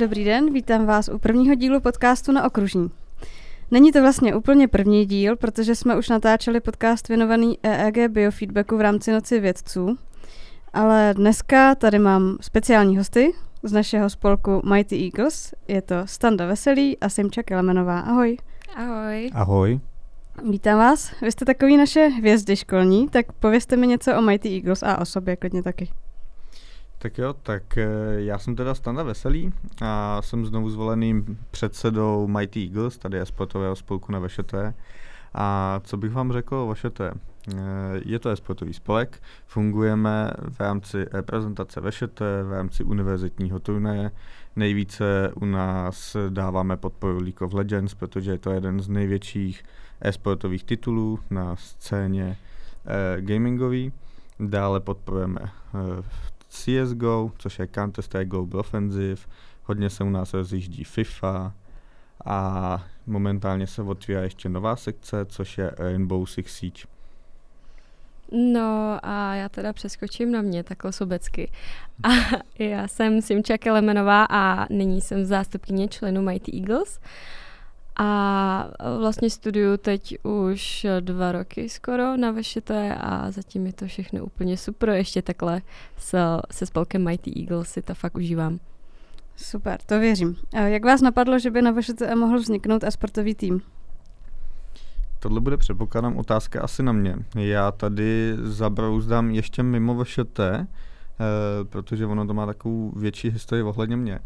Dobrý den, vítám vás u prvního dílu podcastu na Okružní. Není to vlastně úplně první díl, protože jsme už natáčeli podcast věnovaný EEG biofeedbacku v rámci Noci vědců, ale dneska tady mám speciální hosty z našeho spolku Mighty Eagles. Je to Standa Veselý a Simča Kelemenová. Ahoj. Ahoj. Ahoj. Vítám vás. Vy jste takový naše hvězdy školní, tak povězte mi něco o Mighty Eagles a o sobě klidně taky. Tak jo, tak eh, já jsem teda Standa Veselý a jsem znovu zvoleným předsedou Mighty Eagles, tady je sportového spolku na VŠT. A co bych vám řekl o VŠT? Eh, je to sportový spolek, fungujeme v rámci reprezentace VŠT, v rámci univerzitního turnaje. Nejvíce u nás dáváme podporu League of Legends, protože je to jeden z největších e-sportových titulů na scéně e, gamingový. Dále podporujeme CSGO, což je Counter-Strike Global Offensive, hodně se u nás rozjíždí FIFA a momentálně se otvírá ještě nová sekce, což je Rainbow Six Siege. No a já teda přeskočím na mě takhle sobecky. A já jsem Simča Kelemenová a nyní jsem zástupkyně členů Mighty Eagles. A vlastně studuju teď už dva roky skoro na VŠT a zatím je to všechno úplně super. Ještě takhle se, se spolkem Mighty Eagles si to fakt užívám. Super, to věřím. A jak vás napadlo, že by na VŠT mohl vzniknout e-sportový tým? Tohle bude předpokládám otázka asi na mě. Já tady zabrouzdám ještě mimo VŠT, eh, protože ono to má takovou větší historii ohledně mě.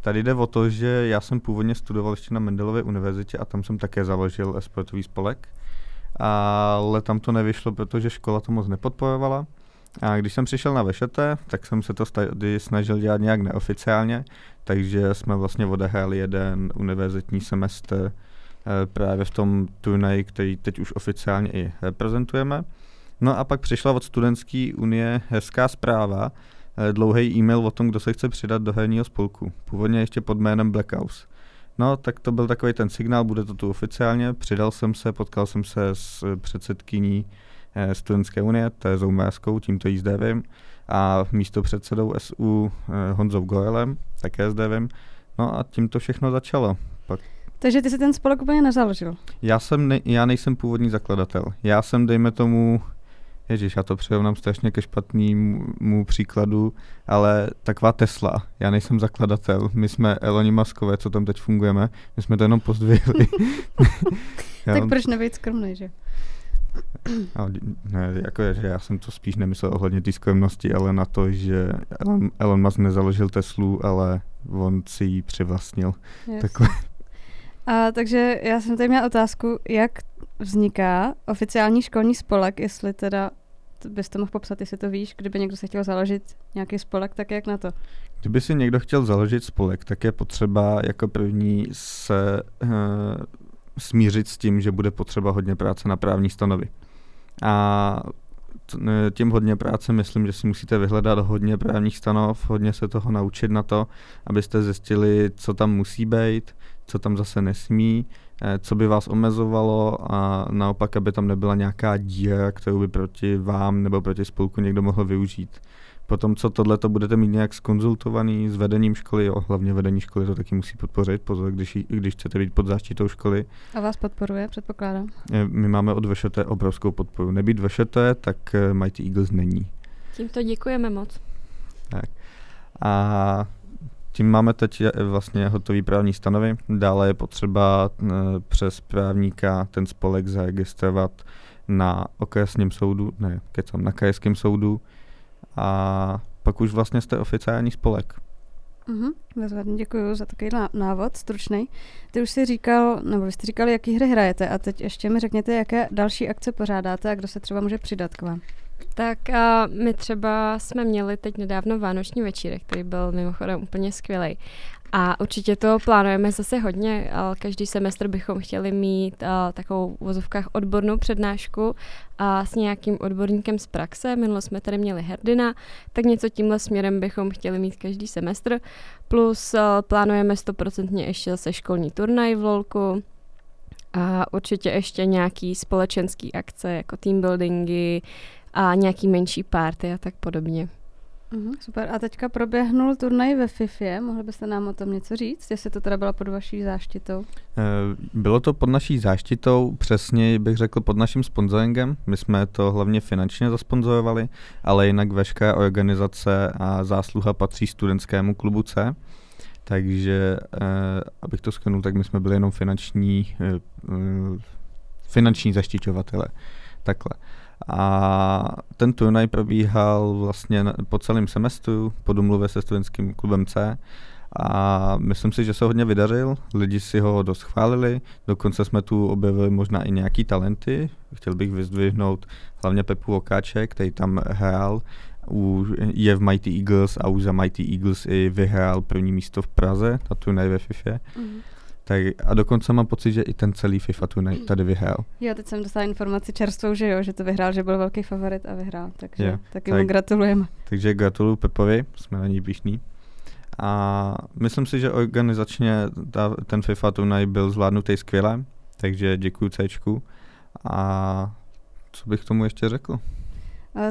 Tady jde o to, že já jsem původně studoval ještě na Mendelově univerzitě a tam jsem také založil sportový spolek, ale tam to nevyšlo, protože škola to moc nepodporovala. A když jsem přišel na VŠT, tak jsem se to tady snažil dělat nějak neoficiálně, takže jsme vlastně odehráli jeden univerzitní semestr eh, právě v tom turnaji, který teď už oficiálně i reprezentujeme. No a pak přišla od studentské unie hezká zpráva, Eh, dlouhý e-mail o tom, kdo se chce přidat do herního spolku. Původně ještě pod jménem Black House. No, tak to byl takový ten signál, bude to tu oficiálně. Přidal jsem se, potkal jsem se s předsedkyní eh, Studentské unie, Tézou Máskou, tímto jí zde vím, a místo předsedou SU eh, Honzou Goelem, také zde vím. No a tím to všechno začalo. Pak takže ty si ten spolek úplně nezaložil? Já, jsem ne, já nejsem původní zakladatel. Já jsem, dejme tomu, Ježíš, já to přirovnám strašně ke špatnému příkladu, ale taková Tesla, já nejsem zakladatel, my jsme Eloni Maskové, co tam teď fungujeme, my jsme to jenom pozdvihli. tak proč nebejt skromný, že? Ale, ne, jako je, že já jsem to spíš nemyslel ohledně té skromnosti, ale na to, že Elon, Elon Musk nezaložil Teslu, ale on si ji přivlastnil. Takhle. A takže já jsem tady měla otázku, jak vzniká oficiální školní spolek, jestli teda byste mohl popsat, jestli to víš, kdyby někdo se chtěl založit nějaký spolek, tak jak na to? Kdyby si někdo chtěl založit spolek, tak je potřeba jako první se uh, smířit s tím, že bude potřeba hodně práce na právní stanovy. A tím hodně práce myslím, že si musíte vyhledat hodně právních stanov, hodně se toho naučit na to, abyste zjistili, co tam musí být, co tam zase nesmí, co by vás omezovalo a naopak, aby tam nebyla nějaká díra, kterou by proti vám nebo proti spolku někdo mohl využít. Potom, co tohle to budete mít nějak skonzultovaný s vedením školy, jo, hlavně vedení školy to taky musí podpořit, pozor, když, když chcete být pod záštitou školy. A vás podporuje, předpokládám? Eh, my máme od VŠT obrovskou podporu. Nebýt VŠT, tak eh, Mighty Eagles není. Tímto děkujeme moc. Tak. A tím máme teď vlastně hotový právní stanovy. Dále je potřeba eh, přes právníka ten spolek zaregistrovat na okresním soudu, ne, kecam, na krajském soudu a pak už vlastně jste oficiální spolek. Mhm, bezvadně děkuji za takový návod, stručný. Ty už si říkal, nebo vy jste říkali, jaký hry hrajete a teď ještě mi řekněte, jaké další akce pořádáte a kdo se třeba může přidat k vám. Tak a my třeba jsme měli teď nedávno Vánoční večírek, který byl mimochodem úplně skvělý. A určitě to plánujeme zase hodně. Každý semestr bychom chtěli mít takovou v vozovkách odbornou přednášku a s nějakým odborníkem z praxe. Minule jsme tady měli Herdina, tak něco tímhle směrem bychom chtěli mít každý semestr. Plus plánujeme stoprocentně ještě zase školní turnaj v LOLku, a určitě ještě nějaký společenský akce jako team buildingy, a nějaký menší párty a tak podobně. Uh-huh, super. A teďka proběhnul turnaj ve FIFA. Mohli byste nám o tom něco říct, jestli to teda bylo pod vaší záštitou? Eh, bylo to pod naší záštitou, přesně bych řekl pod naším sponsoringem. My jsme to hlavně finančně zasponzorovali, ale jinak veškeré organizace a zásluha patří studentskému klubu C. Takže, eh, abych to skonul, tak my jsme byli jenom finanční, finanční zaštiťovatele. Takhle. A ten turnaj probíhal vlastně po celém semestru po domluvě se studentským klubem C a myslím si, že se hodně vydařil, lidi si ho dost chválili, dokonce jsme tu objevili možná i nějaký talenty, chtěl bych vyzdvihnout hlavně Pepu Okáče, který tam hrál, u, je v Mighty Eagles a už za Mighty Eagles i vyhrál první místo v Praze na turnaj ve FIFA. Mm. Tak a dokonce mám pocit, že i ten celý FIFA turnaj tady vyhrál. Jo, teď jsem dostala informaci čerstvou, že jo, že to vyhrál, že byl velký favorit a vyhrál, takže jo, taky tak, mu gratulujeme. Takže gratuluju Pepovi, jsme na ní pišní. A myslím si, že organizačně ta, ten FIFA turnaj byl zvládnutý skvěle, takže děkuji C. A co bych tomu ještě řekl?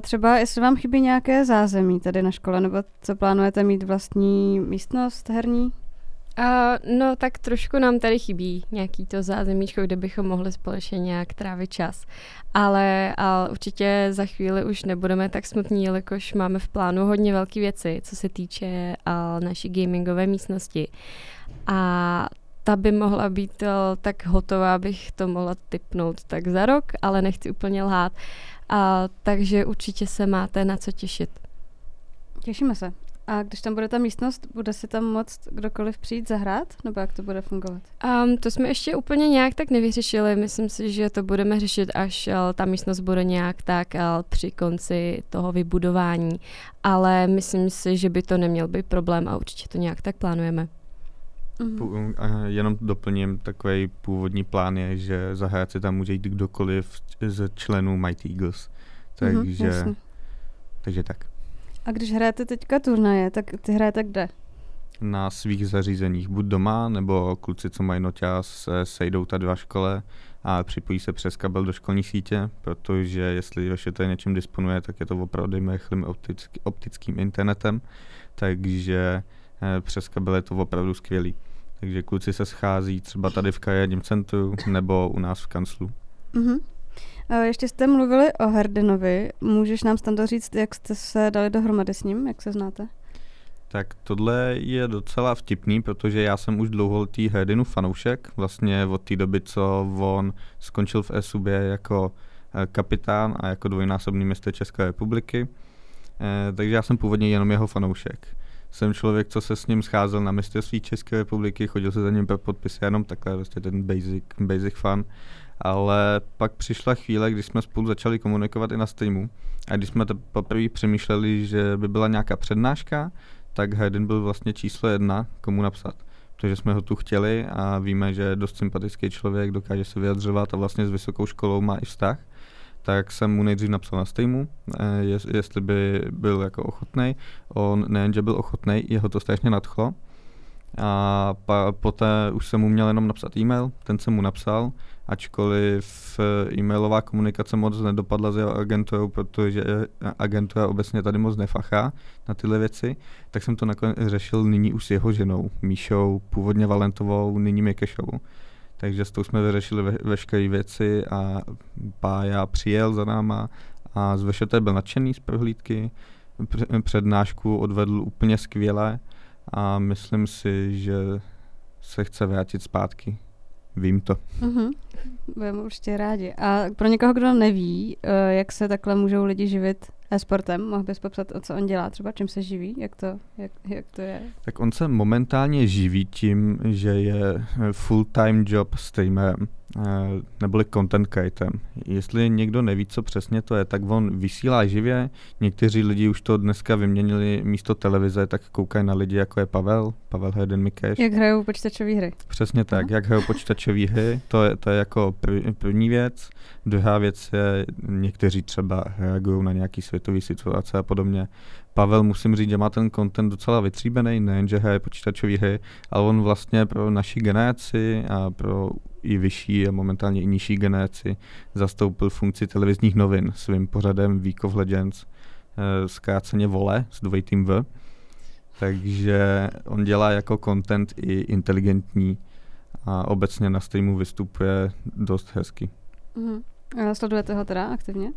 Třeba jestli vám chybí nějaké zázemí tady na škole, nebo co plánujete mít vlastní místnost herní? Uh, no tak trošku nám tady chybí nějaký to zázemíčko, kde bychom mohli společně nějak trávit čas. Ale, ale určitě za chvíli už nebudeme tak smutní, jelikož máme v plánu hodně velké věci, co se týče uh, naší gamingové místnosti. A ta by mohla být uh, tak hotová, abych to mohla typnout tak za rok, ale nechci úplně lhát. Uh, takže určitě se máte na co těšit. Těšíme se. A když tam bude ta místnost, bude si tam moct kdokoliv přijít zahrát? Nebo jak to bude fungovat? Um, to jsme ještě úplně nějak tak nevyřešili. Myslím si, že to budeme řešit, až uh, ta místnost bude nějak tak uh, při konci toho vybudování. Ale myslím si, že by to neměl být problém a určitě to nějak tak plánujeme. Mm. Jenom doplním, takový původní plán je, že zahrát si tam může jít kdokoliv z členů Mighty Eagles. Mhm, takže, mm, takže tak. A když hrajete teďka turnaje, tak ty hrajete kde? Na svých zařízeních, buď doma, nebo kluci, co mají noťaz, se sejdou tady ve škole a připojí se přes kabel do školní sítě, protože jestli vaše to něčím disponuje, tak je to opravdu rychlým optický, optickým internetem, takže eh, přes kabel je to opravdu skvělý. Takže kluci se schází třeba tady v kariérním centru nebo u nás v kanclu. Mm-hmm. Ještě jste mluvili o Herdenovi. Můžeš nám stando říct, jak jste se dali dohromady s ním, jak se znáte? Tak tohle je docela vtipný, protože já jsem už dlouholetý Herdinu fanoušek, vlastně od té doby, co on skončil v SUB jako eh, kapitán a jako dvojnásobný mistr České republiky. Eh, takže já jsem původně jenom jeho fanoušek. Jsem člověk, co se s ním scházel na mistrovství České republiky, chodil se za ním pro podpisy, jenom takhle, vlastně ten basic, basic fan ale pak přišla chvíle, kdy jsme spolu začali komunikovat i na streamu a když jsme poprvé přemýšleli, že by byla nějaká přednáška, tak Hayden byl vlastně číslo jedna, komu napsat. Protože jsme ho tu chtěli a víme, že je dost sympatický člověk, dokáže se vyjadřovat a vlastně s vysokou školou má i vztah. Tak jsem mu nejdřív napsal na streamu, eh, jestli by byl jako ochotný. On nejenže byl ochotný, jeho to strašně nadchlo. A poté už jsem mu měl jenom napsat e-mail, ten jsem mu napsal ačkoliv eh, e-mailová komunikace moc nedopadla s jeho agenturou, protože agentura obecně tady moc nefachá na tyhle věci, tak jsem to nakonec řešil nyní už s jeho ženou, Míšou, původně Valentovou, nyní Mikešovou. Takže s tou jsme vyřešili ve, veškeré věci a Pája přijel za náma a z Vešeté byl nadšený z prohlídky, přednášku odvedl úplně skvěle a myslím si, že se chce vrátit zpátky Vím to. Uh-huh. Budeme určitě rádi. A pro někoho, kdo neví, eh, jak se takhle můžou lidi živit e-sportem, mohl bys popsat, o co on dělá, třeba čím se živí, jak to, jak, jak to je? Tak on se momentálně živí tím, že je full-time job streamerem. Eh, neboli content creatorem. Jestli někdo neví, co přesně to je, tak on vysílá živě. Někteří lidi už to dneska vyměnili místo televize, tak koukají na lidi, jako je Pavel, Pavel Hayden Mikeš. Jak hrajou počítačové hry. Přesně tak, no. jak hrajou počítačové hry, to je, to je jako první věc. Druhá věc je, někteří třeba reagují na nějaký světový situace a podobně. Pavel, musím říct, že má ten content docela vytříbený, nejenže hraje počítačové hry, ale on vlastně pro naši generaci a pro i vyšší a momentálně i nižší generaci zastoupil funkci televizních novin svým pořadem Week of Legends, zkráceně vole s dvojitým V. Takže on dělá jako content i inteligentní a obecně na streamu vystupuje dost hezky. Mm. A sledujete ho teda aktivně?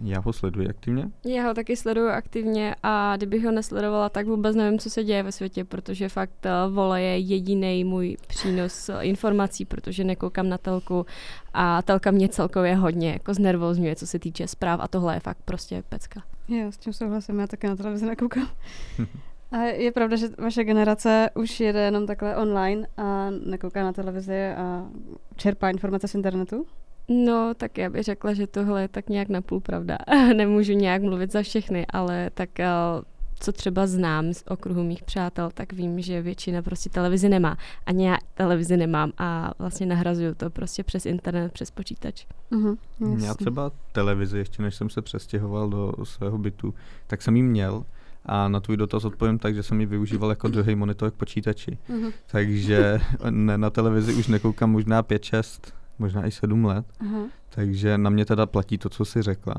Já ho sleduji aktivně. Já ho taky sleduju aktivně a kdybych ho nesledovala, tak vůbec nevím, co se děje ve světě, protože fakt uh, Vole je jediný můj přínos informací, protože nekoukám na telku a telka mě celkově hodně jako znervozňuje, co se týče zpráv a tohle je fakt prostě pecka. Jo, s tím souhlasím, já taky na televizi nekoukám. A je pravda, že vaše generace už jede jenom takhle online a nekouká na televizi a čerpá informace z internetu? No, tak já bych řekla, že tohle je tak nějak napůl pravda. Nemůžu nějak mluvit za všechny, ale tak eh, co třeba znám z okruhu mých přátel, tak vím, že většina prostě televizi nemá. Ani já televizi nemám a vlastně nahrazuju to prostě přes internet, přes počítač. Uh-huh, já třeba televizi, ještě než jsem se přestěhoval do svého bytu, tak jsem ji měl, a na tvůj dotaz odpovím tak, že jsem ji využíval jako druhý monitor k počítači. Uh-huh. Takže ne, na televizi už nekoukám možná 5-6 možná i sedm let, Aha. takže na mě teda platí to, co jsi řekla.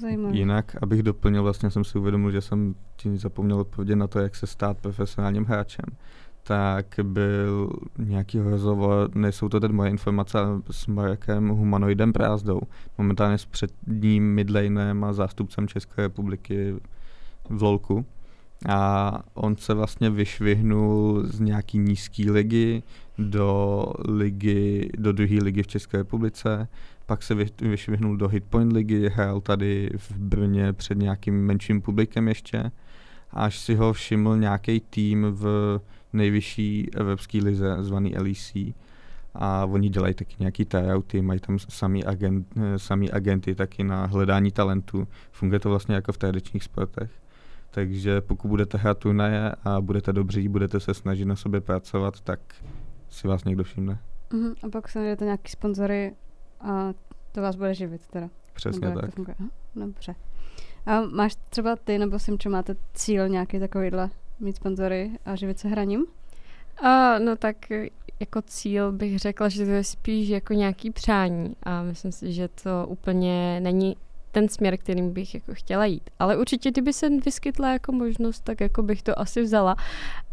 Zajímavé. Jinak, abych doplnil, vlastně jsem si uvědomil, že jsem ti zapomněl odpovědět na to, jak se stát profesionálním hráčem. Tak byl nějaký rozhovor, nejsou to teď moje informace, s Marekem Humanoidem Prázdou, momentálně s předním midlanem a zástupcem České republiky v LOLku. A on se vlastně vyšvihnul z nějaký nízký ligy, do ligy, do druhé ligy v České republice, pak se vyšvihnul do Hitpoint ligy, hrál tady v Brně před nějakým menším publikem ještě, až si ho všiml nějaký tým v nejvyšší evropské lize zvaný LEC a oni dělají taky nějaký tryouty, mají tam samý, agent, samý agenty taky na hledání talentu. Funguje to vlastně jako v tradičních sportech. Takže pokud budete hrát turnaje a budete dobří, budete se snažit na sobě pracovat, tak si vás někdo všimne. Uh-huh. A pak se najdete nějaký sponzory a to vás bude živit teda. Přesně tak. To Aha, dobře. A máš třeba ty nebo čo máte cíl nějaký takovýhle mít sponzory a živit se hraním? A, no tak jako cíl bych řekla, že to je spíš jako nějaký přání a myslím si, že to úplně není ten směr, kterým bych jako chtěla jít. Ale určitě, kdyby se vyskytla jako možnost, tak jako bych to asi vzala.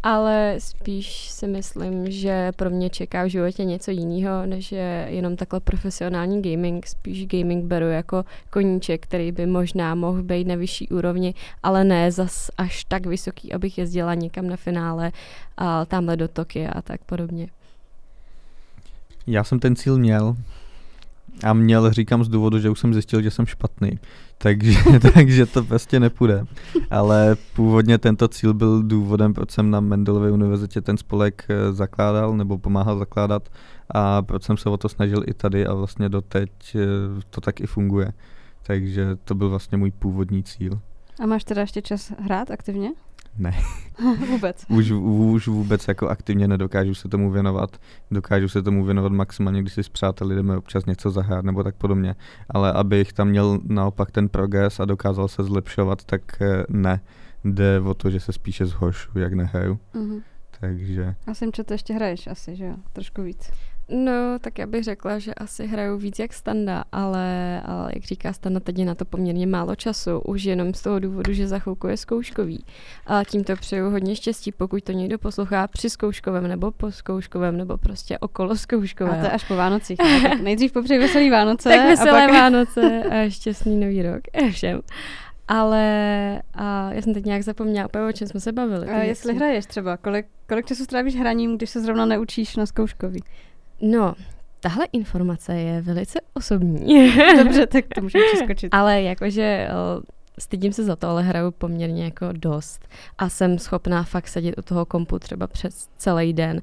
Ale spíš si myslím, že pro mě čeká v životě něco jiného, než je jenom takhle profesionální gaming. Spíš gaming beru jako koníček, který by možná mohl být na vyšší úrovni, ale ne zas až tak vysoký, abych jezdila někam na finále a tamhle do Tokia a tak podobně. Já jsem ten cíl měl, a měl, říkám z důvodu, že už jsem zjistil, že jsem špatný. Takže, takže to prostě nepůjde. Ale původně tento cíl byl důvodem, proč jsem na Mendelově univerzitě ten spolek eh, zakládal nebo pomáhal zakládat a proč jsem se o to snažil i tady a vlastně doteď eh, to tak i funguje. Takže to byl vlastně můj původní cíl. A máš teda ještě čas hrát aktivně? Ne. vůbec. už, už vůbec jako aktivně nedokážu se tomu věnovat. Dokážu se tomu věnovat maximálně, když si s přáteli jdeme občas něco zahrát nebo tak podobně. Ale abych tam měl naopak ten progres a dokázal se zlepšovat, tak eh, ne. Jde o to, že se spíše zhoršu, jak nehraju. Mm-hmm. Takže... A jsem to ještě hraješ asi, že jo? Trošku víc. No, tak já bych řekla, že asi hraju víc jak Standa, ale, ale jak říká Standa, teď je na to poměrně málo času, už jenom z toho důvodu, že za chvilku je zkouškový. A tímto přeju hodně štěstí, pokud to někdo poslouchá při zkouškovém nebo po zkouškovém nebo prostě okolo zkouškového. A to je až po Vánocích. tak nejdřív popřeji veselý Vánoce. tak veselé a pak... Vánoce a šťastný nový rok všem. Ale a já jsem teď nějak zapomněla, o čem jsme se bavili. A jestli hraješ třeba, kolik, kolik času strávíš hraním, když se zrovna neučíš na zkouškový? No, tahle informace je velice osobní. Dobře, tak to můžeme přeskočit. ale jakože stydím se za to, ale hraju poměrně jako dost. A jsem schopná fakt sedět u toho kompu třeba přes celý den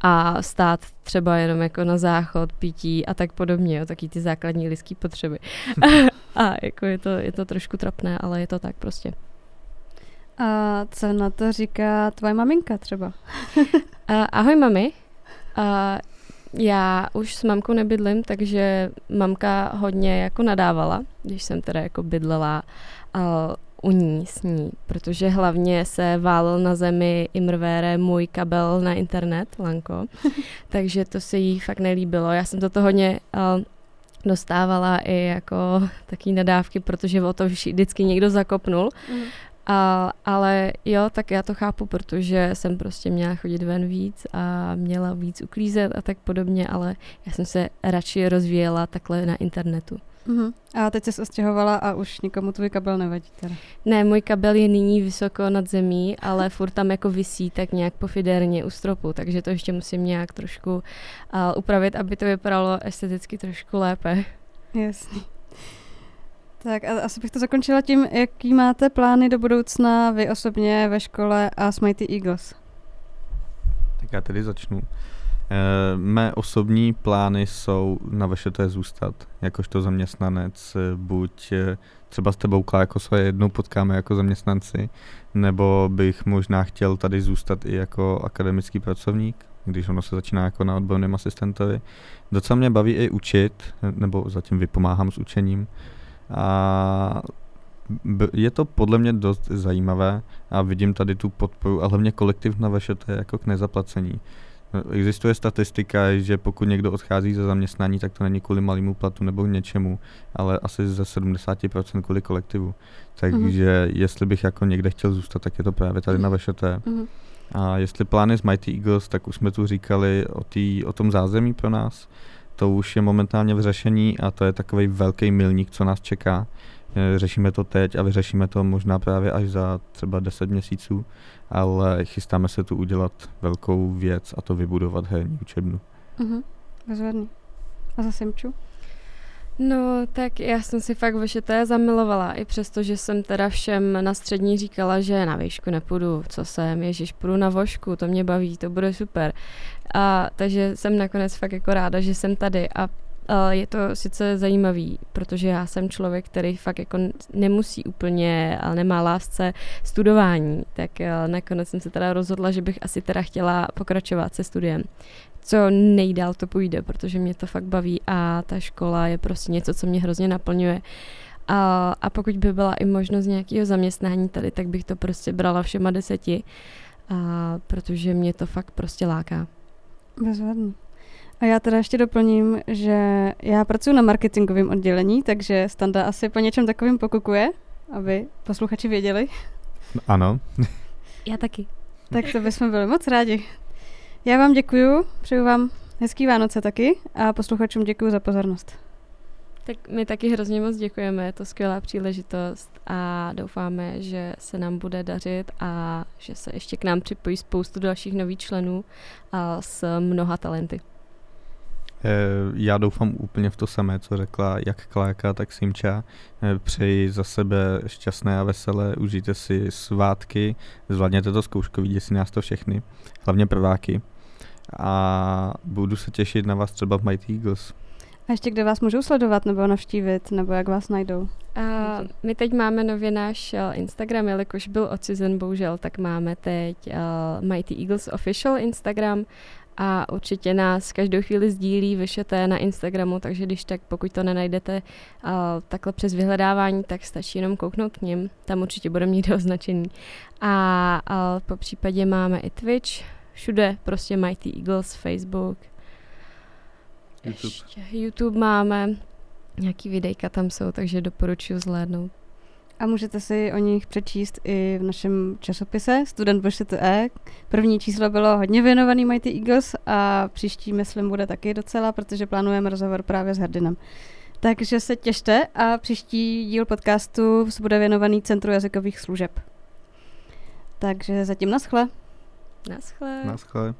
a stát třeba jenom jako na záchod, pití a tak podobně, jo, taky ty základní lidské potřeby. a jako je to, je to trošku trapné, ale je to tak prostě. A co na to říká tvoje maminka třeba? ahoj mami, a já už s mamkou nebydlím, takže mamka hodně jako nadávala, když jsem teda jako bydlela uh, u ní s ní, protože hlavně se válel na zemi imrvére můj kabel na internet, Lanko, takže to se jí fakt nelíbilo. Já jsem toto hodně uh, dostávala i jako taky nadávky, protože o to vždycky někdo zakopnul. Mm. A, ale jo, tak já to chápu, protože jsem prostě měla chodit ven víc a měla víc uklízet a tak podobně, ale já jsem se radši rozvíjela takhle na internetu. Uh-huh. A teď se ostěhovala a už nikomu tvůj kabel nevadí teda? Ne, můj kabel je nyní vysoko nad zemí, ale furt tam jako visí tak nějak pofiderně u stropu, takže to ještě musím nějak trošku uh, upravit, aby to vypadalo esteticky trošku lépe. Jasný. Tak a asi bych to zakončila tím, jaký máte plány do budoucna vy osobně ve škole a s Mighty Eagles. Tak já tedy začnu. E, mé osobní plány jsou na VŠT zůstat, jakožto zaměstnanec, buď eh, třeba s tebou, jako se jednou potkáme jako zaměstnanci, nebo bych možná chtěl tady zůstat i jako akademický pracovník, když ono se začíná jako na odborném asistentovi. Docela mě baví i učit, nebo zatím vypomáhám s učením, a je to podle mě dost zajímavé a vidím tady tu podporu a hlavně kolektiv na VŠT jako k nezaplacení. Existuje statistika, že pokud někdo odchází ze zaměstnání, tak to není kvůli malému platu nebo něčemu, ale asi ze 70% kvůli kolektivu. Takže mm-hmm. jestli bych jako někde chtěl zůstat, tak je to právě tady na VŠT. Mm-hmm. A jestli plány s Mighty Eagles, tak už jsme tu říkali o, tý, o tom zázemí pro nás to už je momentálně v řešení a to je takový velký milník, co nás čeká. Eh, řešíme to teď a vyřešíme to možná právě až za třeba 10 měsíců, ale chystáme se tu udělat velkou věc a to vybudovat herní učebnu. Mhm, bezvadný. A za Simču? No, tak já jsem si fakt VŠT zamilovala, i přesto, že jsem teda všem na střední říkala, že na výšku nepůjdu, co jsem, ježiš, půjdu na vošku, to mě baví, to bude super. A takže jsem nakonec fakt jako ráda, že jsem tady a je to sice zajímavý, protože já jsem člověk, který fakt jako nemusí úplně, ale nemá lásce studování, tak nakonec jsem se teda rozhodla, že bych asi teda chtěla pokračovat se studiem co nejdál to půjde, protože mě to fakt baví a ta škola je prostě něco, co mě hrozně naplňuje. A, a pokud by byla i možnost nějakého zaměstnání tady, tak bych to prostě brala všema deseti, a, protože mě to fakt prostě láká. Bezvadný. A já teda ještě doplním, že já pracuji na marketingovém oddělení, takže Standa asi po něčem takovým pokukuje, aby posluchači věděli. Ano. já taky. Tak to bychom byli moc rádi. Já vám děkuju, přeju vám hezký Vánoce taky a posluchačům děkuji za pozornost. Tak my taky hrozně moc děkujeme, je to skvělá příležitost a doufáme, že se nám bude dařit a že se ještě k nám připojí spoustu dalších nových členů a s mnoha talenty. Eh, já doufám úplně v to samé, co řekla jak Kláka, tak Simča. Eh, přeji za sebe šťastné a veselé, užijte si svátky, zvládněte to zkouškový, děsí nás to všechny, hlavně prváky a budu se těšit na vás třeba v Mighty Eagles. A ještě kde vás můžou sledovat nebo navštívit, nebo jak vás najdou? Uh, my teď máme nově náš uh, Instagram, jelikož byl odcizen bohužel, tak máme teď Mighty Eagles Official Instagram a určitě nás každou chvíli sdílí, vyšete na Instagramu, takže když tak, pokud to nenajdete uh, takhle přes vyhledávání, tak stačí jenom kouknout k ním, tam určitě bude mít označený. A, a po případě máme i Twitch, všude prostě Mighty Eagles, Facebook. YouTube. Ještě YouTube máme, nějaký videjka tam jsou, takže doporučuji zhlédnout. A můžete si o nich přečíst i v našem časopise Student VŠTE. První číslo bylo hodně věnovaný Mighty Eagles a příští, myslím, bude taky docela, protože plánujeme rozhovor právě s Hardinem. Takže se těšte a příští díl podcastu bude věnovaný Centru jazykových služeb. Takže zatím naschle. Naschle. Naschle.